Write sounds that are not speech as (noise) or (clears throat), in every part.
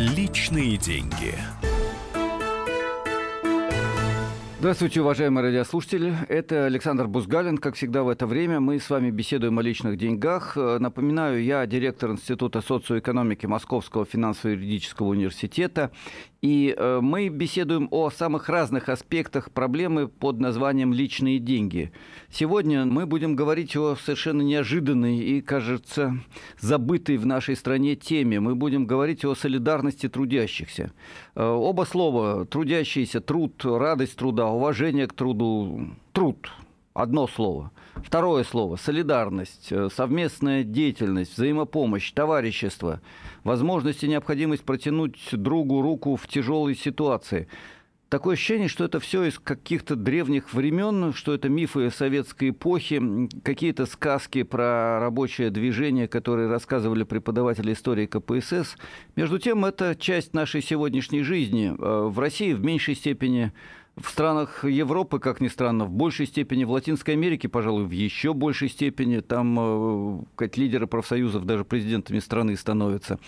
Личные деньги. Здравствуйте, уважаемые радиослушатели. Это Александр Бузгалин. Как всегда в это время мы с вами беседуем о личных деньгах. Напоминаю, я директор Института социоэкономики Московского финансово-юридического университета. И э, мы беседуем о самых разных аспектах проблемы под названием «личные деньги». Сегодня мы будем говорить о совершенно неожиданной и, кажется, забытой в нашей стране теме. Мы будем говорить о солидарности трудящихся. Э, оба слова «трудящийся», «труд», «радость труда», «уважение к труду», «труд» – одно слово – Второе слово – солидарность, э, совместная деятельность, взаимопомощь, товарищество, возможность и необходимость протянуть другу руку в тяжелой ситуации. Такое ощущение, что это все из каких-то древних времен, что это мифы советской эпохи, какие-то сказки про рабочее движение, которые рассказывали преподаватели истории КПСС. Между тем, это часть нашей сегодняшней жизни. Э, в России в меньшей степени в странах Европы, как ни странно, в большей степени, в Латинской Америке, пожалуй, в еще большей степени, там э, лидеры профсоюзов даже президентами страны становятся.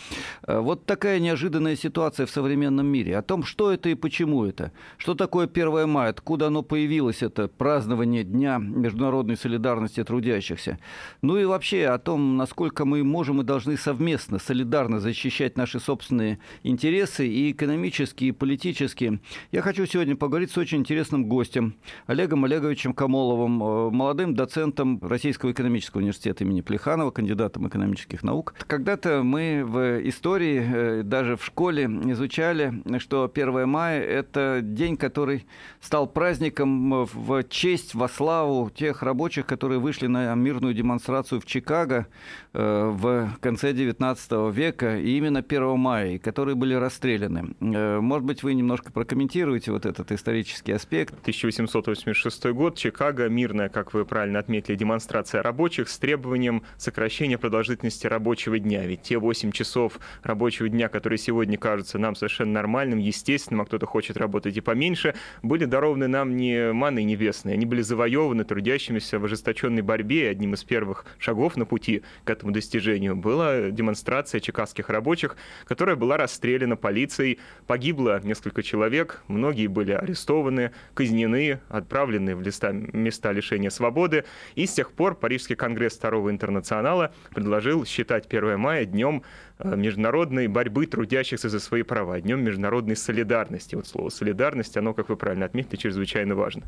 Э, вот такая неожиданная ситуация в современном мире. О том, что это и почему это. Что такое 1 мая, откуда оно появилось, это празднование Дня международной солидарности трудящихся. Ну и вообще о том, насколько мы можем и должны совместно, солидарно защищать наши собственные интересы и экономические, и политические. Я хочу сегодня поговорить с очень интересным гостем, Олегом Олеговичем Камоловым, э, молодым доцентом Российского экономического университета имени Плеханова, кандидатом экономических наук. Когда-то мы в истории, э, даже в школе, изучали, что 1 мая – это день, который стал праздником в честь, во славу тех рабочих, которые вышли на мирную демонстрацию в Чикаго э, в конце XIX века, и именно 1 мая, которые были расстреляны. Может быть, вы немножко прокомментируете вот этот исторический исторический аспект. 1886 год, Чикаго, мирная, как вы правильно отметили, демонстрация рабочих с требованием сокращения продолжительности рабочего дня. Ведь те 8 часов рабочего дня, которые сегодня кажутся нам совершенно нормальным, естественным, а кто-то хочет работать и поменьше, были дарованы нам не маной небесной, они были завоеваны трудящимися в ожесточенной борьбе, и одним из первых шагов на пути к этому достижению была демонстрация чикагских рабочих, которая была расстреляна полицией, погибло несколько человек, многие были арестованы, арестованы, казнены, отправлены в листа, места лишения свободы. И с тех пор Парижский конгресс Второго интернационала предложил считать 1 мая днем международной борьбы трудящихся за свои права, днем международной солидарности. Вот слово солидарность, оно, как вы правильно отметили, чрезвычайно важно.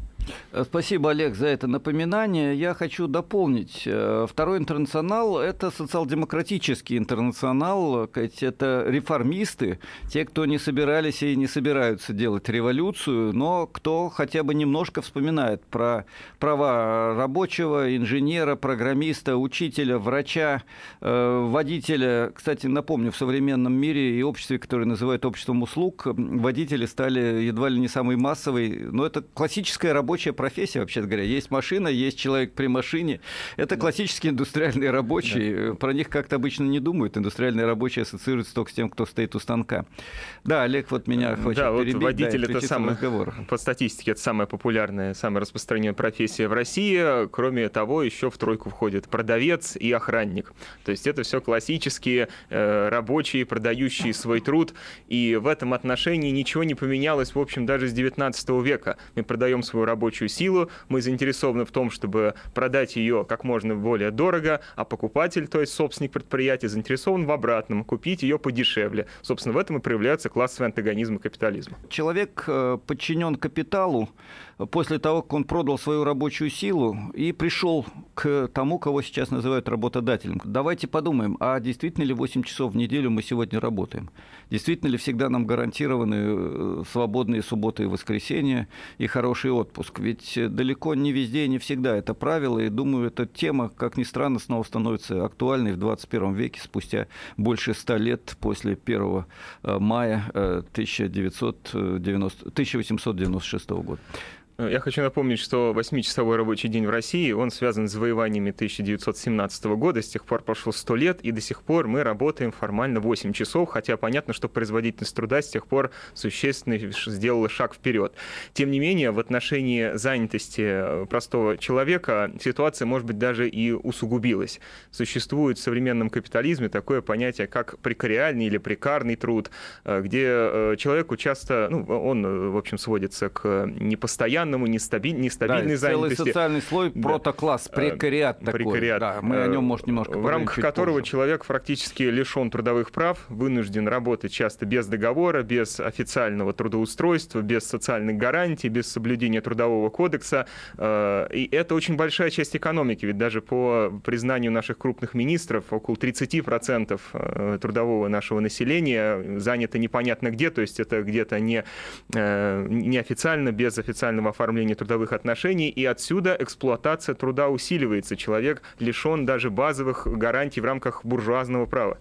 Э, спасибо, Олег, за это напоминание. Я хочу дополнить. Э, Второй интернационал – это социал-демократический интернационал, это реформисты, те, кто не собирались и не собираются делать революцию, но кто хотя бы немножко вспоминает про права рабочего, инженера, программиста, учителя, врача, водителя. Кстати, на напомню, в современном мире и обществе, которое называют обществом услуг, водители стали едва ли не самой массовой. Но это классическая рабочая профессия, вообще говоря. Есть машина, есть человек при машине. Это классические индустриальные рабочие. Да. Про них как-то обычно не думают. Индустриальные рабочие ассоциируются только с тем, кто стоит у станка. Да, Олег, вот меня хочет да, перебить. Вот водитель да, это самый, разговор. по статистике, это самая популярная, самая распространенная профессия в России. Кроме того, еще в тройку входит продавец и охранник. То есть это все классические э, рабочие, продающие свой труд. И в этом отношении ничего не поменялось, в общем, даже с 19 века. Мы продаем свою рабочую силу, мы заинтересованы в том, чтобы продать ее как можно более дорого, а покупатель, то есть собственник предприятия, заинтересован в обратном, купить ее подешевле. Собственно, в этом и проявляется классовый антагонизм капитализма. Человек э, подчинен капиталу, после того, как он продал свою рабочую силу и пришел к тому, кого сейчас называют работодателем. Давайте подумаем, а действительно ли 8 часов в неделю мы сегодня работаем? Действительно ли всегда нам гарантированы э, свободные субботы и воскресенья и хороший отпуск? Ведь далеко не везде и не всегда это правило, и думаю, эта тема, как ни странно, снова становится актуальной в 21 веке, спустя больше ста лет после 1 э, мая 1990, 1896 года. Я хочу напомнить, что 8-часовой рабочий день в России, он связан с завоеваниями 1917 года, с тех пор прошло 100 лет, и до сих пор мы работаем формально 8 часов, хотя понятно, что производительность труда с тех пор существенно сделала шаг вперед. Тем не менее, в отношении занятости э, простого человека ситуация, может быть, даже и усугубилась. Существует в современном капитализме такое понятие, как прекариальный или прекарный труд, э, где э, человеку часто, ну, он, в общем, сводится к непостоянному, нестабиль, нестабильной да, занятости. Целый социальный слой, да. протокласс, прекариат такой. Прекариат. Да, мы о нем, может, немножко В рамках которого позже. человек практически лишен трудовых прав, вынужден работать часто без договора, без официального трудоустройства, без социальных гарантий, без соблюдения трудового кодекса. И это очень большая часть экономики, ведь даже по признанию наших крупных министров, около 30% э, трудового нашего населения занято непонятно где, то есть это где-то не, э, неофициально, без официального оформления трудовых отношений, и отсюда эксплуатация труда усиливается. Человек лишен даже базовых гарантий в рамках буржуазного права.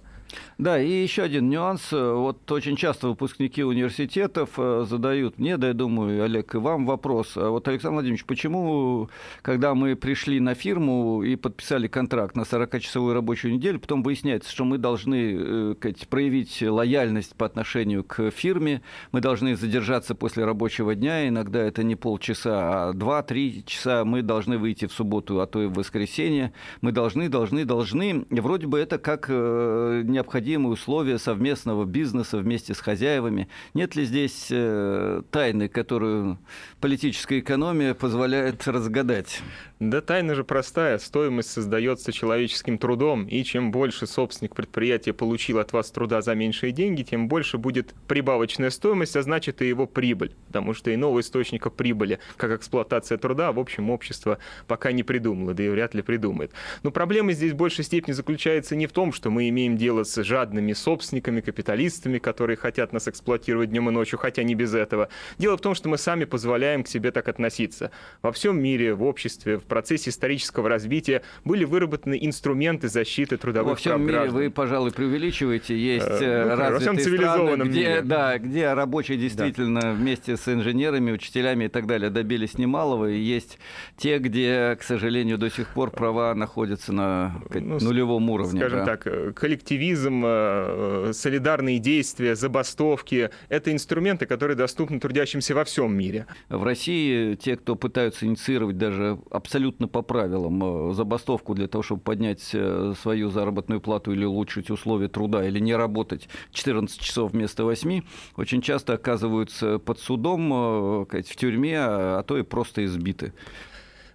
Да, и еще один нюанс. Вот очень часто выпускники университетов э, задают мне, да я думаю, Олег, и вам вопрос. А вот, Александр Владимирович, почему, когда мы пришли на фирму и подписали контракт на 40-часовую рабочую неделю, потом выясняется, что мы должны э, проявить лояльность по отношению к фирме, мы должны задержаться после рабочего дня, иногда это не полчаса, а 2-3 часа, мы должны выйти в субботу, а то и в воскресенье, мы должны, должны, должны. Вроде бы это как э, не необходимые условия совместного бизнеса вместе с хозяевами. Нет ли здесь э, тайны, которую политическая экономия позволяет разгадать? Да тайна же простая. Стоимость создается человеческим трудом, и чем больше собственник предприятия получил от вас труда за меньшие деньги, тем больше будет прибавочная стоимость, а значит и его прибыль. Потому что иного источника прибыли, как эксплуатация труда, в общем, общество пока не придумало, да и вряд ли придумает. Но проблема здесь в большей степени заключается не в том, что мы имеем дело с жадными собственниками, капиталистами, которые хотят нас эксплуатировать днем и ночью, хотя не без этого. Дело в том, что мы сами позволяем к себе так относиться. Во всем мире, в обществе, в процессе исторического развития были выработаны инструменты защиты трудовых Во всем прав мире граждан. вы, пожалуй, преувеличиваете. Есть э, ну, развитые страны, где, да, где рабочие действительно да. вместе с инженерами, учителями и так далее добились немалого. И есть те, где, к сожалению, до сих пор права находятся на ну, нулевом уровне. Скажем да. так, э, коллективизм, э, солидарные действия, забастовки — это инструменты, которые доступны трудящимся во всем мире. В России те, кто пытаются инициировать даже абсолютно абсолютно по правилам э, забастовку для того, чтобы поднять э, свою заработную плату или улучшить условия труда, или не работать 14 часов вместо 8, очень часто оказываются под судом, э, в тюрьме, а то и просто избиты.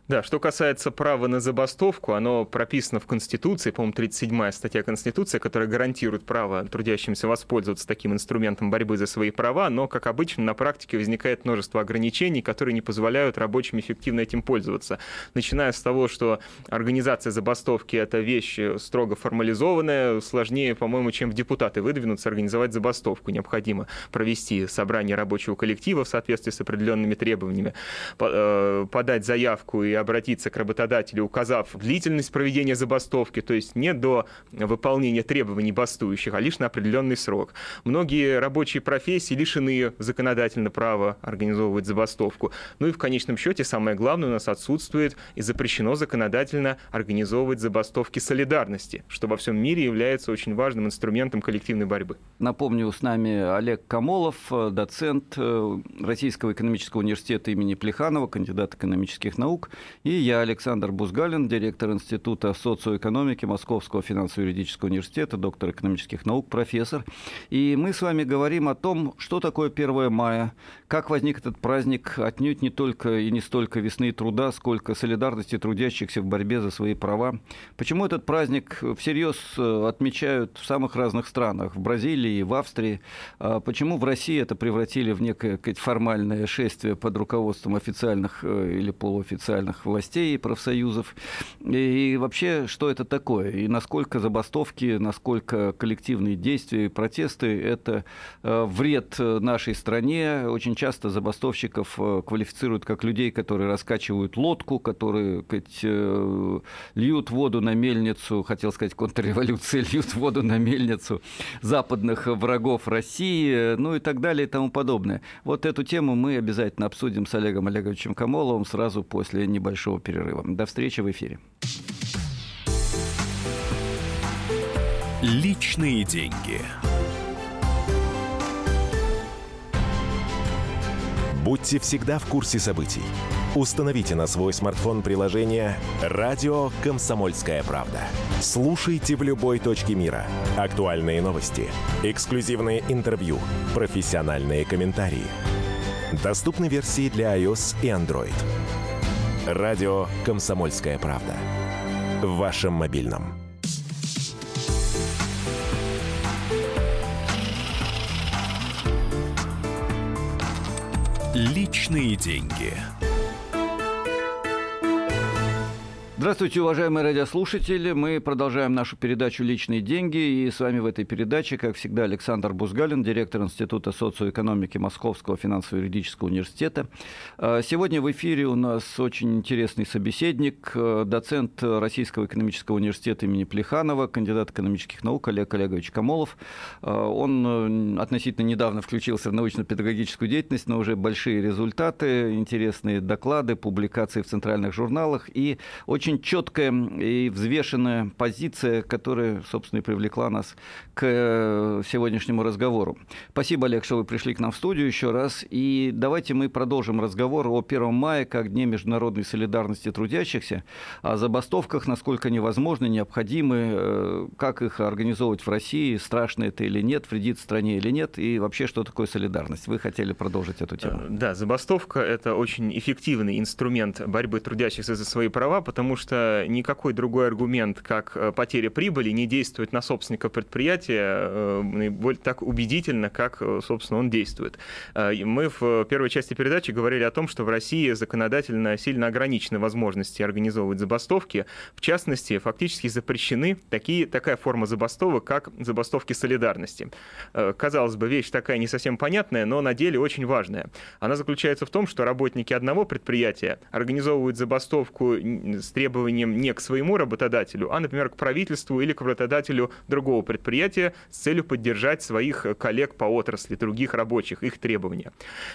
Да, что касается права на забастовку, оно прописано в Конституции, по-моему, 37-я статья Конституции, которая гарантирует право трудящимся воспользоваться таким инструментом борьбы за свои права, но, как обычно, на практике возникает множество ограничений, которые не позволяют рабочим эффективно этим пользоваться. Начиная с того, что организация забастовки — это вещь строго формализованная, сложнее, по-моему, чем в депутаты выдвинуться, организовать забастовку. Необходимо провести собрание рабочего коллектива в соответствии с определенными требованиями, э, подать заявку и обратиться к работодателю, указав длительность проведения забастовки, то есть не до выполнения требований бастующих, а лишь на определенный срок. Многие рабочие профессии лишены законодательно права организовывать забастовку. Ну и в конечном счете самое главное у нас отсутствует и запрещено законодательно организовывать забастовки солидарности, что во всем мире является очень важным инструментом коллективной борьбы. Напомню, с нами Олег Камолов, доцент э, Российского экономического университета имени Плеханова, кандидат экономических наук. И я, Александр Бузгалин, директор Института социоэкономики Московского финансово-юридического университета, доктор экономических наук, профессор. И мы с вами говорим о том, что такое 1 мая, как возник этот праздник отнюдь не только и не столько весны труда, сколько солидарности трудящихся в борьбе за свои права. Почему этот праздник всерьез э, отмечают в самых разных странах, в Бразилии, в Австрии? А почему в России это превратили в некое формальное шествие под руководством официальных э, или полуофициальных местных властей и профсоюзов. И вообще, что это такое? И насколько забастовки, насколько коллективные действия и протесты – это вред нашей стране. Очень часто забастовщиков квалифицируют как людей, которые раскачивают лодку, которые сказать, льют воду на мельницу, хотел сказать контрреволюции, (laughs) льют воду на мельницу западных врагов России, ну и так далее и тому подобное. Вот эту тему мы обязательно обсудим с Олегом Олеговичем Камоловым сразу после небольшого перерыва. До встречи в эфире. Личные деньги. Будьте всегда в курсе событий. Установите на свой смартфон приложение «Радио Комсомольская правда». Слушайте в любой точке мира. Актуальные новости, эксклюзивные интервью, профессиональные комментарии. Доступны версии для iOS и Android. «Радио Комсомольская правда». В вашем мобильном. Личные деньги. Здравствуйте, уважаемые радиослушатели. Мы продолжаем нашу передачу «Личные деньги». И с вами в этой передаче, как всегда, Александр Бузгалин, директор Института социоэкономики Московского финансово-юридического университета. А, сегодня в эфире у нас очень интересный собеседник, э, доцент Российского экономического университета имени Плеханова, кандидат экономических наук Олег Олегович Камолов. А, он э, относительно недавно включился в научно-педагогическую деятельность, но уже большие результаты, интересные доклады, публикации в центральных журналах и очень очень четкая и взвешенная позиция, которая, собственно, и привлекла нас к э, сегодняшнему разговору. Спасибо, Олег, что вы пришли к нам в студию еще раз. И давайте мы продолжим разговор о 1 мая как Дне международной солидарности трудящихся, о забастовках, насколько они возможны, необходимы, э, как их организовывать в России, страшно это или нет, вредит стране или нет, и вообще, что такое солидарность. Вы хотели продолжить эту тему. Э, да, забастовка – это очень эффективный инструмент борьбы трудящихся за свои права, потому что никакой другой аргумент, как э, потеря прибыли, не действует на собственника предприятия э, так убедительно, как, э, собственно, он действует. Мы в первой части передачи говорили о том, что в России законодательно сильно ограничены возможности организовывать забастовки. В частности, фактически запрещены такие, такая форма забастовок, как забастовки солидарности. Казалось бы, вещь такая не совсем понятная, но на деле очень важная. Она заключается в том, что работники одного предприятия организовывают забастовку с требованием требованием не к своему работодателю, а, например, к правительству или к работодателю другого предприятия с целью поддержать своих коллег по отрасли, других рабочих, их требования.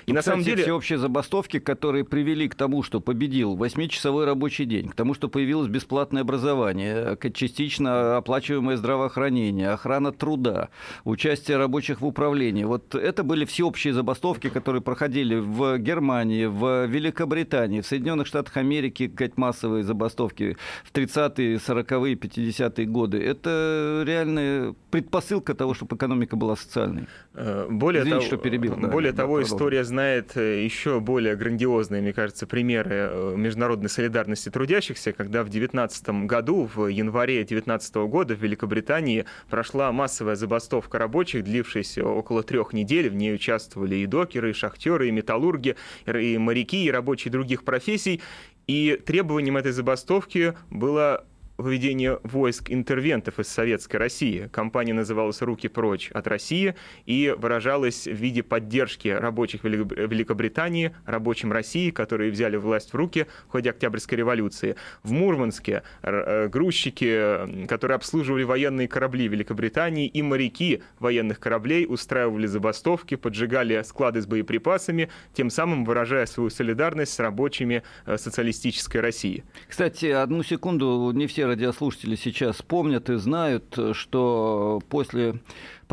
И ну, на кстати, самом деле... Всеобщие забастовки, которые привели к тому, что победил 8-часовой рабочий день, к тому, что появилось бесплатное образование, частично оплачиваемое здравоохранение, охрана труда, участие рабочих в управлении. Вот это были всеобщие забастовки, которые проходили в Германии, в Великобритании, в Соединенных Штатах Америки, массовые забастовки забастовки в 30-е, 40-е, 50-е годы, это реальная предпосылка того, чтобы экономика была социальной. Э, более Извините, того, что перебил. Да, более да, того, продолжим. история знает э, еще более грандиозные, мне кажется, примеры э, международной солидарности трудящихся, когда в 19 году, в январе 19 года в Великобритании прошла массовая забастовка рабочих, длившаяся около трех недель. В ней участвовали и докеры, и шахтеры, и металлурги, и моряки, и рабочие других профессий. И требованием этой забастовки было выведение войск интервентов из Советской России. Компания называлась «Руки прочь от России» и выражалась в виде поддержки рабочих Великобритании, рабочим России, которые взяли власть в руки в ходе Октябрьской революции. В Мурманске э, грузчики, которые обслуживали военные корабли Великобритании и моряки военных кораблей устраивали забастовки, поджигали склады с боеприпасами, тем самым выражая свою солидарность с рабочими э, социалистической России. Кстати, одну секунду, не все радиослушатели сейчас помнят и знают, что после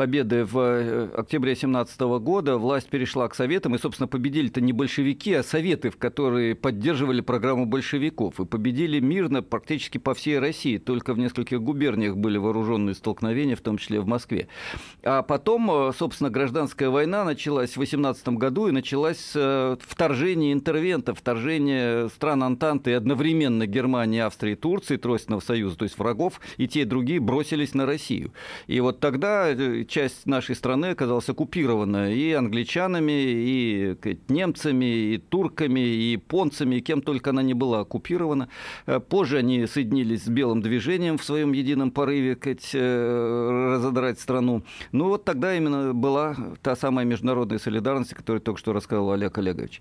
победы в э, октябре 17 года власть перешла к Советам, и, собственно, победили-то не большевики, а Советы, в которые поддерживали программу большевиков, и победили мирно практически по всей России, только в нескольких губерниях были вооруженные столкновения, в том числе в Москве. А потом, э, собственно, гражданская война началась в 18 году, и началось э, вторжение интервентов, вторжение стран Антанты одновременно Германии, Австрии, Турции, Тройственного Союза, то есть врагов, и те, и другие бросились на Россию. И вот тогда часть нашей страны оказалась оккупирована и англичанами, и немцами, и турками, и японцами, и кем только она не была оккупирована. Позже они соединились с белым движением в своем едином порыве сказать, разодрать страну. Ну вот тогда именно была та самая международная солидарность, о которой только что рассказывал Олег Олегович.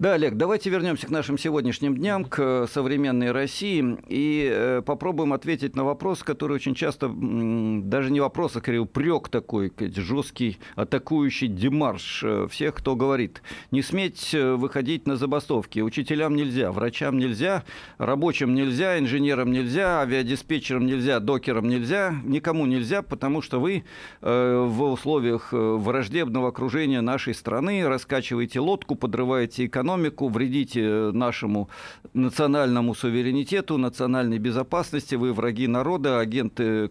Да, Олег, давайте вернемся к нашим сегодняшним дням, к современной России, и э, попробуем ответить на вопрос, который очень часто, даже не вопрос, а скорее упрек такой, жесткий, атакующий демарш э, всех, кто говорит, не сметь э, выходить на забастовки, учителям нельзя, врачам нельзя, рабочим нельзя, инженерам нельзя, авиадиспетчерам нельзя, докерам нельзя, никому нельзя, потому что вы в условиях враждебного окружения нашей страны раскачиваете лодку, подрываете экономику, экономику, вредите нашему национальному суверенитету, национальной безопасности. Вы враги народа, агенты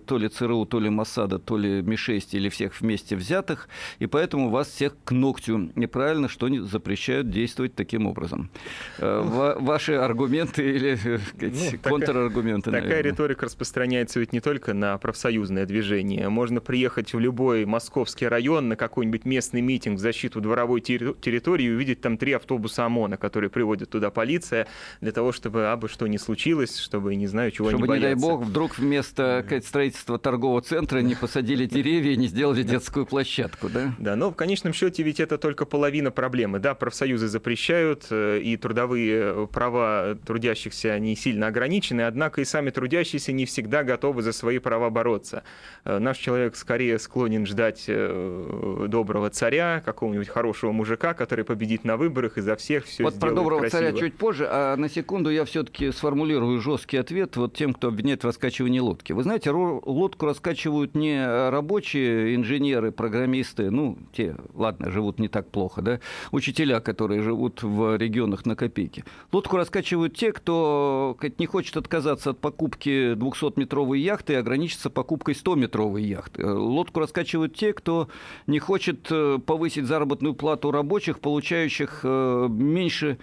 то ли ЦРУ, то ли Моссада, то ли Ми-6 или всех вместе взятых. И поэтому вас всех к ногтю. Неправильно, что запрещают действовать таким образом. Э, (laughs) ваши аргументы или ну, контраргументы, Такая, такая риторика распространяется ведь не только на профсоюзное движение. Можно приехать в любой московский район на какой-нибудь местный митинг в защиту дворовой территории и увидеть там три автобуса ОМОНа, которые приводит туда полиция, для того, чтобы абы что не случилось, чтобы, не знаю, чего чтобы, не бояться. не дай бог, вдруг вместо строительства торгового центра не посадили деревья и не сделали детскую площадку, да? Да, но в конечном счете ведь это только половина проблемы. Да, профсоюзы запрещают, э, и трудовые права трудящихся, они сильно ограничены, однако и сами трудящиеся не всегда готовы за свои права бороться. Э, наш человек скорее склонен ждать э, доброго царя, какого-нибудь хорошего мужика, который победит на выборах и за всех все Вот про доброго красиво. царя чуть позже, а на секунду я все-таки сформулирую жесткий ответ вот тем, кто обвиняет в раскачивании лодки. Вы знаете, лодку раскачивают не рабочие инженеры, программисты, ну, те, ладно, живут не так плохо, да, учителя, которые живут в регионах на копейки. Лодку раскачивают те, кто не хочет отказаться от покупки 200-метровой яхты и ограничиться покупкой 100-метровой яхты. Лодку раскачивают те, кто не хочет э, повысить заработную плату рабочих, получающих которых э, меньше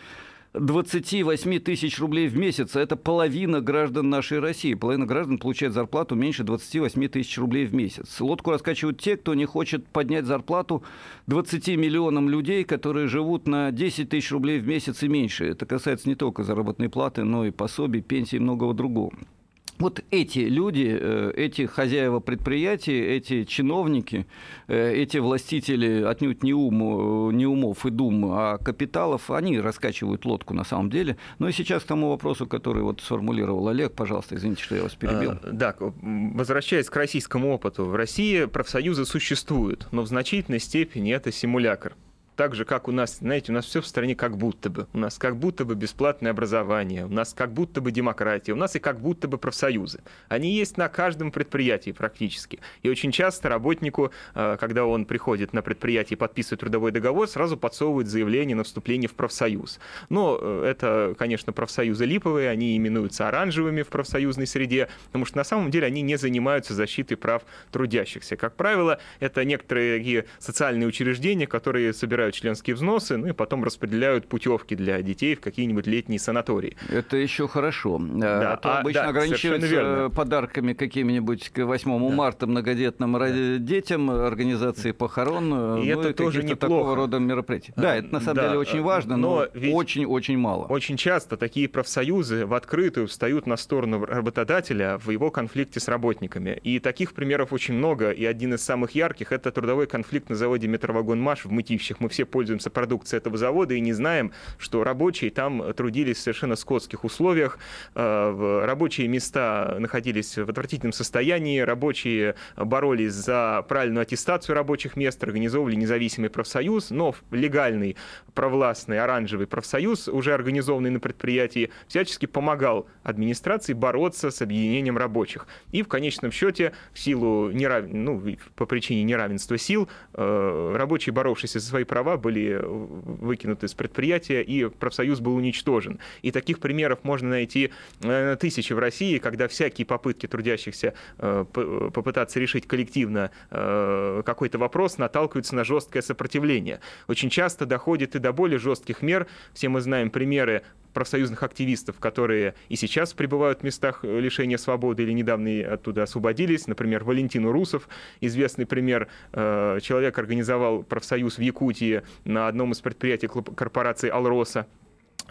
28 тысяч рублей в месяц. Это половина граждан нашей России. Половина граждан получает зарплату меньше 28 тысяч рублей в месяц. Лодку раскачивают те, кто не хочет поднять зарплату 20 миллионам людей, которые живут на 10 тысяч рублей в месяц и меньше. Это касается не только заработной платы, но и пособий, пенсий и многого другого. Вот эти люди, э, эти хозяева предприятий, эти чиновники, э, эти властители отнюдь не, ум, не умов и дум, а капиталов, они раскачивают лодку на самом деле. Ну и сейчас к тому вопросу, который вот сформулировал Олег, пожалуйста, извините, что я вас перебил. А, да, возвращаясь к российскому опыту, в России профсоюзы существуют, но в значительной степени это симулятор так же, как у нас, знаете, у нас все в стране как будто бы. У нас как будто бы бесплатное образование, у нас как будто бы демократия, у нас и как будто бы профсоюзы. Они есть на каждом предприятии практически. И очень часто работнику, э, когда он приходит на предприятие и подписывает трудовой договор, сразу подсовывают заявление на вступление в профсоюз. Но э, это, конечно, профсоюзы липовые, они именуются оранжевыми в профсоюзной среде, потому что на самом деле они не занимаются защитой прав трудящихся. Как правило, это некоторые социальные учреждения, которые собирают собирают членские взносы, ну и потом распределяют путевки для детей в какие-нибудь летние санатории. Это еще хорошо. Да, а то а, обычно да, ограничиваются подарками какими-нибудь к 8 да. марта многодетным да. детям, организации похорон, и ну, это и тоже неплохо. такого рода мероприятия. Да, это на самом да, деле очень важно, но очень-очень мало. Очень часто такие профсоюзы в открытую встают на сторону работодателя в его конфликте с работниками. И таких примеров очень много, и один из самых ярких — это трудовой конфликт на заводе «Метровагон Маш» в Мытищах. Мы все пользуемся продукцией этого завода и не знаем, что рабочие там трудились в совершенно скотских условиях, э, рабочие места находились в отвратительном состоянии, рабочие боролись за правильную аттестацию рабочих мест, организовывали независимый профсоюз, но легальный провластный оранжевый профсоюз, уже организованный на предприятии, всячески помогал администрации бороться с объединением рабочих. И в конечном счете, в силу нерав... ну, по причине неравенства сил, э, рабочие, боровшиеся за свои права, права были выкинуты из предприятия, и профсоюз был уничтожен. И таких примеров можно найти тысячи в России, когда всякие попытки трудящихся э, попытаться решить коллективно э, какой-то вопрос наталкиваются на жесткое сопротивление. Очень часто доходит и до более жестких мер. Все мы знаем примеры профсоюзных активистов, которые и сейчас пребывают в местах лишения свободы или недавно оттуда освободились. Например, Валентин Урусов, известный пример. Человек организовал профсоюз в Якутии на одном из предприятий корпорации «Алроса».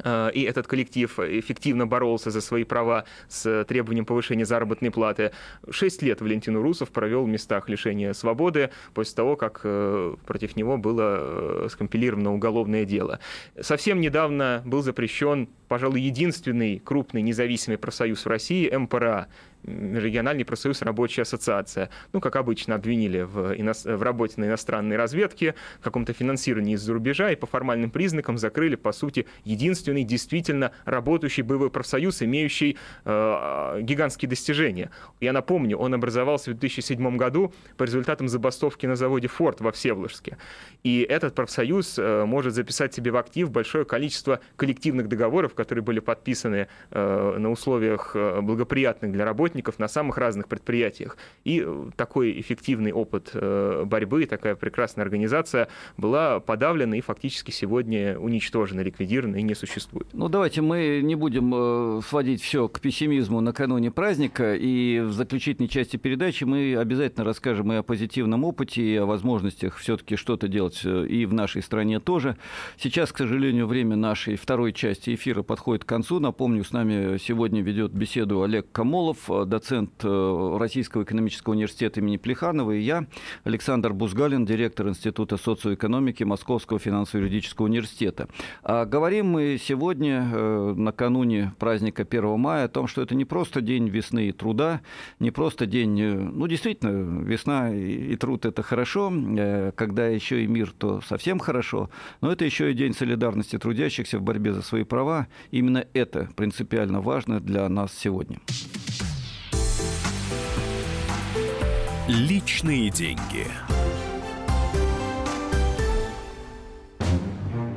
Э, и этот коллектив эффективно боролся за свои права с требованием повышения заработной платы. Шесть лет Валентин Урусов провел в местах лишения свободы после того, как э, против него было э, скомпилировано уголовное дело. Совсем недавно был запрещен, пожалуй, единственный крупный независимый профсоюз в России – МПРА, региональный профсоюз рабочая ассоциация. Ну, как обычно, обвинили в, ино... в работе на иностранной разведке, каком-то финансировании из-за рубежа, и по формальным признакам закрыли, по сути, единственный действительно работающий боевой профсоюз, имеющий э, гигантские достижения. Я напомню, он образовался в 2007 году по результатам забастовки на заводе «Форд» во Всеволожске. И этот профсоюз э, может записать себе в актив большое количество коллективных договоров, которые были подписаны э, на условиях э, благоприятных для работников, работников на самых разных предприятиях. И э, такой эффективный опыт э, борьбы, такая прекрасная организация была подавлена и фактически сегодня уничтожена, ликвидирована и не существует. Ну, давайте мы не будем э, сводить все к пессимизму накануне праздника. И в заключительной части передачи мы обязательно расскажем и о позитивном опыте, и о возможностях все-таки что-то делать и в нашей стране тоже. Сейчас, к сожалению, время нашей второй части эфира подходит к концу. Напомню, с нами сегодня ведет беседу Олег Камолов, доцент э, Российского экономического университета имени Плеханова, и я, Александр Бузгалин, директор Института социоэкономики Московского финансово-юридического университета. А говорим мы сегодня, э, накануне праздника 1 мая, о том, что это не просто день весны и труда, не просто день, э, ну, действительно, весна и труд – это хорошо, когда еще и мир, то совсем хорошо, но это еще и день солидарности трудящихся в борьбе за свои права. Именно это принципиально важно для нас сегодня. Личные деньги.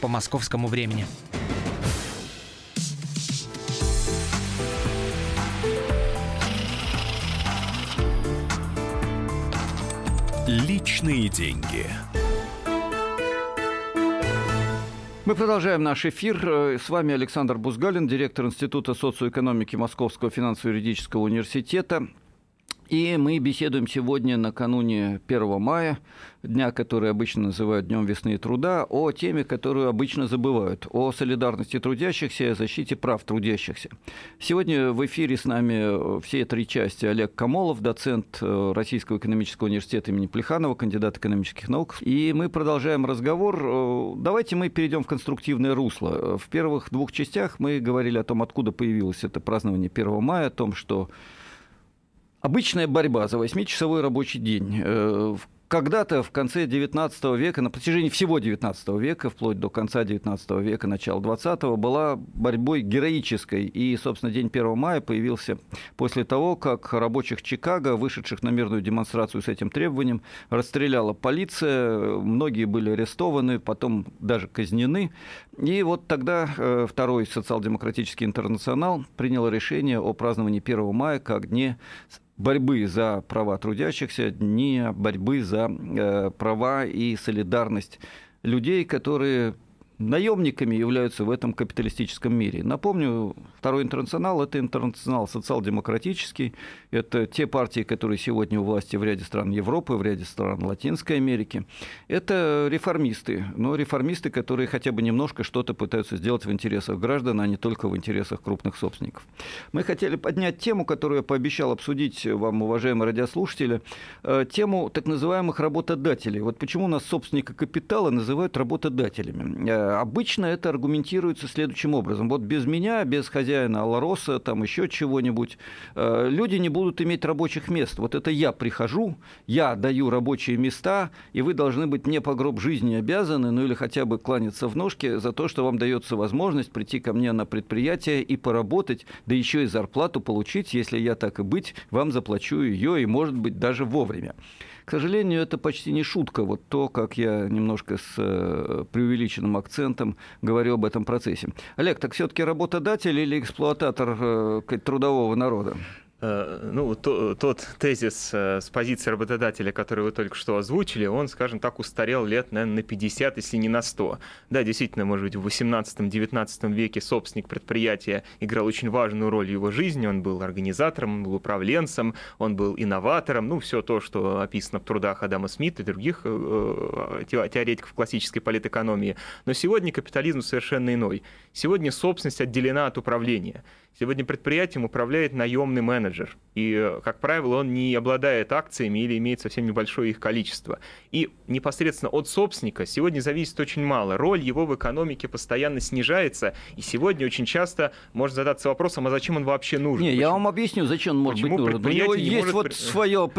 по московскому времени. Личные деньги. Мы продолжаем наш эфир. С вами Александр Бузгалин, директор Института социоэкономики Московского финансово-юридического университета. И мы беседуем сегодня накануне 1 мая, дня, который обычно называют Днем весны и труда, о теме, которую обычно забывают, о солидарности трудящихся и защите прав трудящихся. Сегодня в эфире с нами все три части Олег Камолов, доцент э, Российского экономического университета имени Плеханова, кандидат экономических наук. И мы продолжаем разговор. Э, давайте мы перейдем в конструктивное русло. В первых двух частях мы говорили о том, откуда появилось это празднование 1 мая, о том, что Обычная борьба за 8-часовой рабочий день. Э, когда-то в конце XIX века, на протяжении всего XIX века, вплоть до конца XIX века, начала XX, была борьбой героической. И, собственно, день 1 мая появился после того, как рабочих Чикаго, вышедших на мирную демонстрацию с этим требованием, расстреляла полиция, многие были арестованы, потом даже казнены. И вот тогда э, второй социал-демократический интернационал принял решение о праздновании 1 мая как дне борьбы за права трудящихся, дни борьбы за э, права и солидарность людей, которые наемниками являются в этом капиталистическом мире. Напомню, второй интернационал – это интернационал социал-демократический, это те партии, которые сегодня у власти в ряде стран Европы, в ряде стран Латинской Америки. Это реформисты, но реформисты, которые хотя бы немножко что-то пытаются сделать в интересах граждан, а не только в интересах крупных собственников. Мы хотели поднять тему, которую я пообещал обсудить вам, уважаемые радиослушатели, э, тему так называемых работодателей. Вот почему у нас собственника капитала называют работодателями. Обычно это аргументируется следующим образом. Вот без меня, без хозяина Алароса, там еще чего-нибудь, э, люди не будут иметь рабочих мест. Вот это я прихожу, я даю рабочие места, и вы должны быть мне по гроб жизни обязаны, ну или хотя бы кланяться в ножки за то, что вам дается возможность прийти ко мне на предприятие и поработать, да еще и зарплату получить, если я так и быть, вам заплачу ее и, может быть, даже вовремя. К сожалению, это почти не шутка, вот то, как я немножко с э, преувеличенным акцентом говорю об этом процессе. Олег, так все-таки работодатель или эксплуататор э, трудового народа? Э, ну, то, тот тезис э, с позиции работодателя, который вы только что озвучили, он, скажем так, устарел лет, наверное, на 50, если не на 100. Да, действительно, может быть, в 18-19 веке собственник предприятия играл очень важную роль в его жизни. Он был организатором, он был управленцем, он был инноватором. Ну, все то, что описано в трудах Адама Смита и других э, теоретиков классической политэкономии. Но сегодня капитализм совершенно иной. Сегодня собственность отделена от управления. Сегодня предприятием управляет наемный менеджер. И, как правило, он не обладает акциями или имеет совсем небольшое их количество. И непосредственно от собственника сегодня зависит очень мало. Роль его в экономике постоянно снижается. И сегодня очень часто можно задаться вопросом, а зачем он вообще нужен? Не, Почему? я вам объясню, зачем он может Почему быть нужен. У него не есть может вот свое,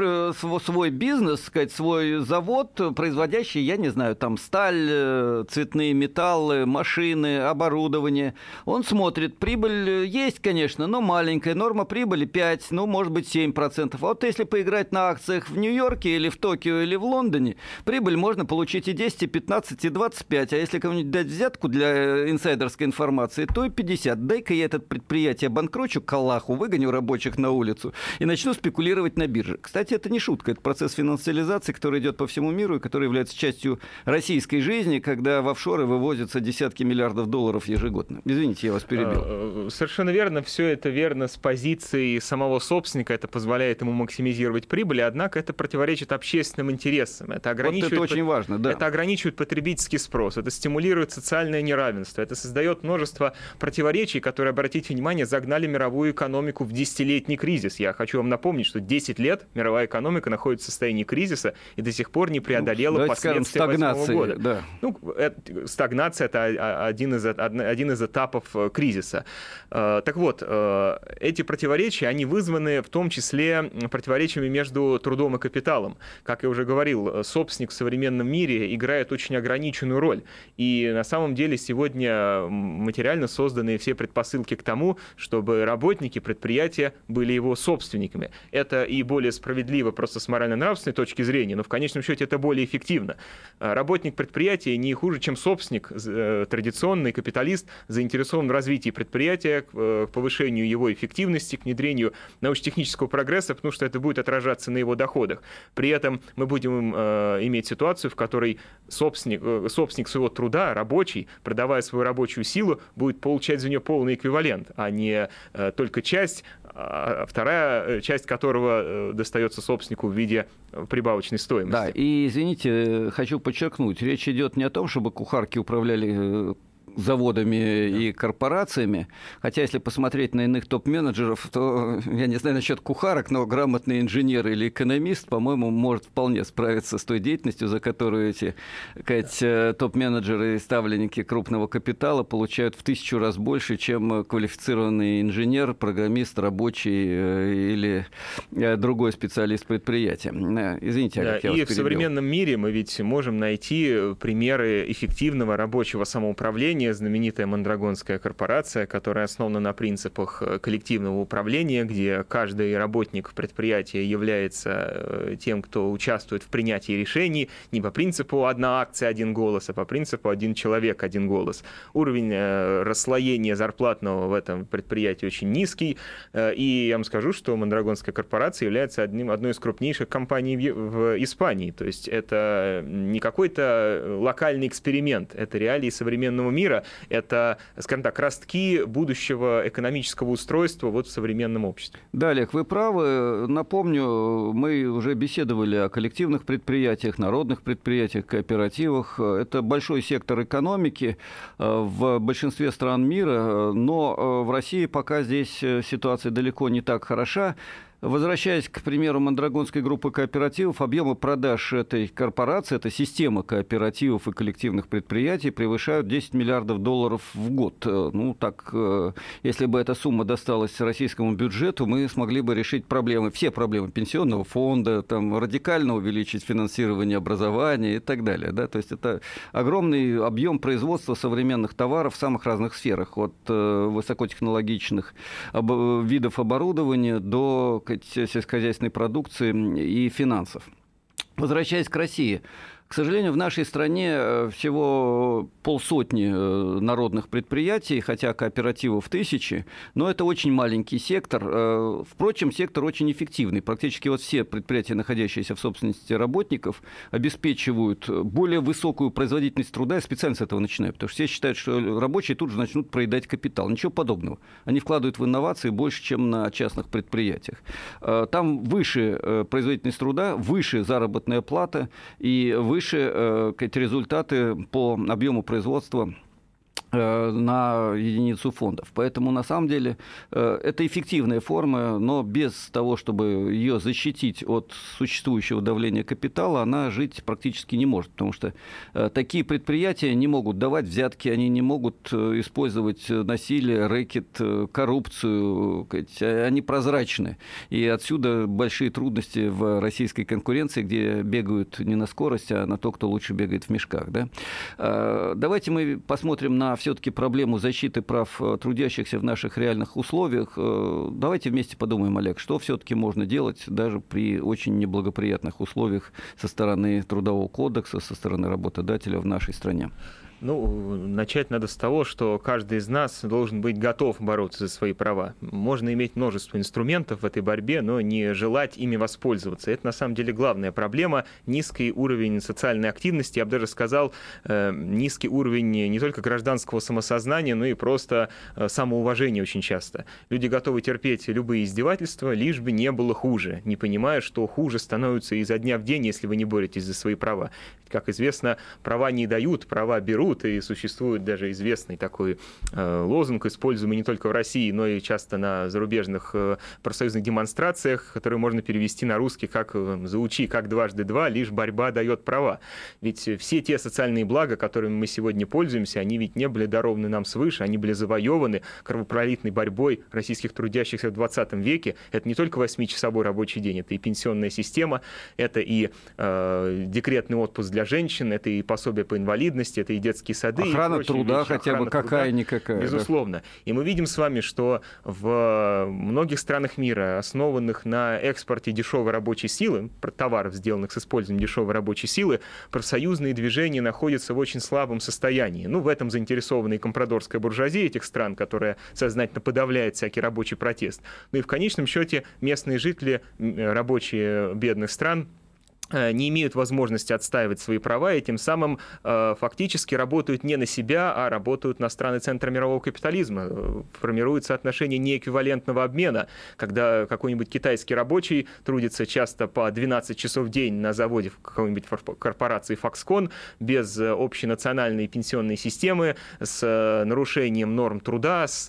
свой бизнес, сказать, свой завод, производящий, я не знаю, там сталь, э, цветные металлы, машины, оборудование. Он смотрит, прибыль есть, конечно, но маленькая. Норма прибыли 5, ну, может быть, 7%. А вот если поиграть на акциях в Нью-Йорке или в Токио или в Лондоне, прибыль можно получить и 10, и 15, и 25. А если кому-нибудь дать взятку для э, инсайдерской информации, то и 50. Дай-ка я это предприятие банкрочу к Аллаху, выгоню рабочих на улицу и начну спекулировать на бирже. Кстати, это не шутка, это процесс финансиализации, который идет по всему миру и который является частью российской жизни, когда в офшоры вывозятся десятки миллиардов долларов ежегодно. Извините, я вас перебил. А, э, совершенно верно, все это верно с позиции самого собственника, это позволяет ему максимизировать прибыль, однако это противоречит общественным интересам. Это ограничивает, вот это очень важно, да. Это ограничивает потребительский спрос, это стимулирует социальное неравенство, это создает множество противоречий, которые, обратите внимание, загнали мировую экономику в десятилетний кризис. Я хочу вам напомнить, что 10 лет мировая экономика находится в состоянии кризиса и до сих пор не преодолела ну, последствия стагнации, года. Да. Ну, это, стагнация — это один из, один из этапов э, кризиса. Э, так вот, э, эти противоречия, они вызваны в том числе противоречиями между трудом и капиталом. Как я уже говорил, собственник в современном мире играет очень ограниченную роль. И на самом деле сегодня материально созданы все предпосылки к тому, чтобы работники предприятия были его собственниками. Это и более справедливо просто с морально-нравственной точки зрения, но в конечном счете это более эффективно. Работник предприятия не хуже, чем собственник, э, традиционный капиталист, заинтересован в развитии предприятия, э, повышению его эффективности, к внедрению научно-технического прогресса, потому что это будет отражаться на его доходах. При этом мы будем э, иметь ситуацию, в которой собственник, э, собственник своего труда, рабочий, продавая свою рабочую силу, будет получать за нее полный эквивалент, а не э, только часть, а вторая э, часть которого э, достается собственнику в виде прибавочной стоимости. Да, и извините, хочу подчеркнуть, речь идет не о том, чтобы кухарки управляли заводами да. и корпорациями. Хотя, если посмотреть на иных топ-менеджеров, то, (laughs) я не знаю насчет кухарок, но грамотный инженер или экономист, по-моему, может вполне справиться с той деятельностью, за которую эти сказать, э, топ-менеджеры и ставленники крупного капитала получают в тысячу раз больше, чем квалифицированный инженер, программист, рабочий э, или э, другой специалист предприятия. Извините, Олег, да, я И вас в современном мире мы ведь можем найти примеры эффективного рабочего самоуправления, компания, знаменитая Мандрагонская корпорация, которая основана на принципах э, коллективного управления, где каждый работник предприятия является э, тем, кто участвует в принятии решений не по принципу одна акция, один голос, а по принципу один человек, один голос. Уровень э, расслоения зарплатного в этом предприятии очень низкий, и я вам скажу, что Мандрагонская корпорация является одним, одной из крупнейших компаний в, в Испании. То есть это не какой-то локальный эксперимент, это реалии современного мира, мира, это, скажем так, ростки будущего экономического устройства вот в современном обществе. Да, Олег, вы правы. Напомню, мы уже беседовали о коллективных предприятиях, народных предприятиях, кооперативах. Это большой сектор экономики э, в большинстве стран мира, но э, в России пока здесь э, ситуация далеко не так хороша. Возвращаясь к примеру Мандрагонской группы кооперативов, объемы продаж этой корпорации, это система кооперативов и коллективных предприятий, превышают 10 миллиардов долларов в год. Э, ну, так, э, если бы эта сумма досталась российскому бюджету, мы смогли бы решить проблемы, все проблемы пенсионного фонда, там, радикально увеличить финансирование образования и так далее. Да? То есть это огромный объем производства современных товаров в самых разных сферах, от э, высокотехнологичных видов оборудования до сельскохозяйственной продукции и финансов. Возвращаясь к России, к сожалению, в нашей стране э, всего полсотни э, народных предприятий, хотя кооперативов тысячи, но это очень маленький сектор. Э, впрочем, сектор очень эффективный. Практически вот все предприятия, находящиеся в собственности работников, обеспечивают более высокую производительность труда. Я специально с этого начинаю, потому что все считают, что рабочие тут же начнут проедать капитал. Ничего подобного. Они вкладывают в инновации больше, чем на частных предприятиях. Там выше производительность труда, выше заработная плата и выше э, результаты по объему производства на единицу фондов. Поэтому, на самом деле, э, это эффективная форма, но без того, чтобы ее защитить от существующего давления капитала, она жить практически не может, потому что э, такие предприятия не могут давать взятки, они не могут использовать насилие, рэкет, коррупцию, они прозрачны. И отсюда большие трудности в российской конкуренции, где бегают не на скорость, а на то, кто лучше бегает в мешках. Да? Давайте мы посмотрим на все-таки проблему защиты прав э, трудящихся в наших реальных условиях. Э, давайте вместе подумаем, Олег, что все-таки можно делать даже при очень неблагоприятных условиях со стороны Трудового кодекса, со стороны работодателя в нашей стране? Ну, начать надо с того, что каждый из нас должен быть готов бороться за свои права. Можно иметь множество инструментов в этой борьбе, но не желать ими воспользоваться. Это на самом деле главная проблема. Низкий уровень социальной активности, я бы даже сказал, э, низкий уровень не только гражданского самосознания, но и просто э, самоуважения очень часто. Люди готовы терпеть любые издевательства, лишь бы не было хуже, не понимая, что хуже становится изо дня в день, если вы не боретесь за свои права. Как известно, права не дают, права берут, берут, и существует даже известный такой э, лозунг, используемый не только в России, но и часто на зарубежных э, профсоюзных демонстрациях, который можно перевести на русский как э, «заучи как дважды два, лишь борьба дает права». Ведь все те социальные блага, которыми мы сегодня пользуемся, они ведь не были дарованы нам свыше, они были завоеваны кровопролитной борьбой российских трудящихся в 20 веке. Это не только 8-часовой рабочий день, это и пенсионная система, это и э, декретный отпуск для женщин, это и пособие по инвалидности, это и детские детские сады. Охрана и труда вещи. хотя бы какая-никакая. Безусловно. Да. И мы видим с вами, что в многих странах мира, основанных на экспорте дешевой рабочей силы, товаров, сделанных с использованием дешевой рабочей силы, профсоюзные движения находятся в очень слабом состоянии. Ну, в этом заинтересована и компрадорская буржуазия этих стран, которая сознательно подавляет всякий рабочий протест. Ну и в конечном счете местные жители, рабочие бедных стран, Э, не имеют возможности отстаивать свои права и тем самым э, фактически работают не на себя, а работают на страны центра мирового капитализма. Э, формируется отношение неэквивалентного обмена, когда какой-нибудь китайский рабочий трудится часто по 12 часов в день на заводе в какой-нибудь корпорации Foxconn без общей национальной пенсионной системы, с нарушением норм труда, с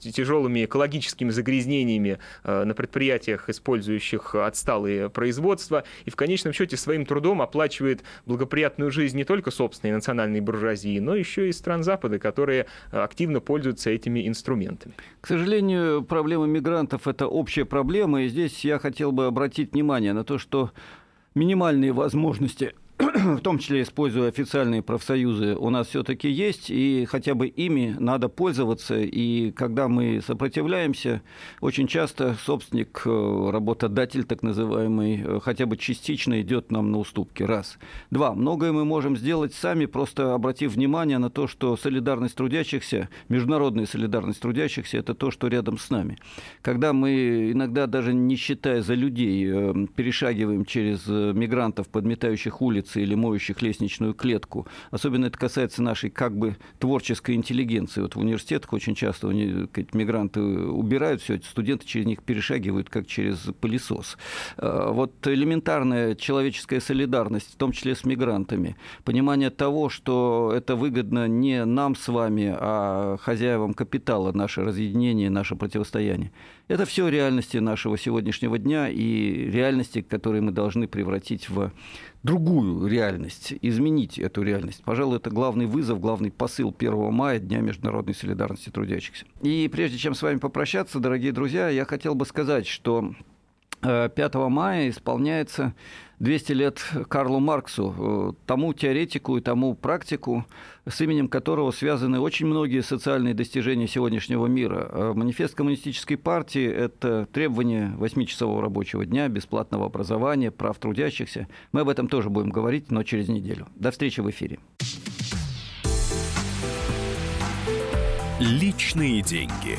тяжелыми экологическими загрязнениями на предприятиях, использующих отсталые производства – и в конечном счете своим трудом оплачивает благоприятную жизнь не только собственной национальной буржуазии, но еще и стран Запада, которые э, активно пользуются этими инструментами. К сожалению, проблема мигрантов – это общая проблема, и здесь я хотел бы обратить внимание на то, что минимальные возможности (clears throat) в том числе используя официальные профсоюзы, у нас все-таки есть, и хотя бы ими надо пользоваться. И когда мы сопротивляемся, очень часто собственник, э, работодатель так называемый, э, хотя бы частично идет нам на уступки. Раз. Два. Многое мы можем сделать сами, просто обратив внимание на то, что солидарность трудящихся, международная солидарность трудящихся, это то, что рядом с нами. Когда мы иногда даже не считая за людей, э, перешагиваем через мигрантов, подметающих улицы или моющих лестничную клетку. Особенно это касается нашей как бы творческой интеллигенции. Вот в университетах очень часто мигранты убирают все, студенты через них перешагивают, как через пылесос. Э, вот элементарная человеческая солидарность, в том числе с мигрантами, понимание того, что это выгодно не нам с вами, а хозяевам капитала, наше разъединение, наше противостояние. Это все реальности нашего сегодняшнего дня и реальности, которые мы должны превратить в другую реальность, изменить эту реальность. Пожалуй, это главный вызов, главный посыл 1 мая, Дня международной солидарности трудящихся. И прежде чем с вами попрощаться, дорогие друзья, я хотел бы сказать, что 5 э, мая исполняется 200 лет Карлу Марксу, э, тому теоретику и тому практику, с именем которого связаны очень многие социальные достижения сегодняшнего мира. Э, манифест коммунистической партии – это требование 8-часового рабочего дня, бесплатного образования, прав трудящихся. Мы об этом тоже будем говорить, но через неделю. До встречи в эфире. Личные деньги.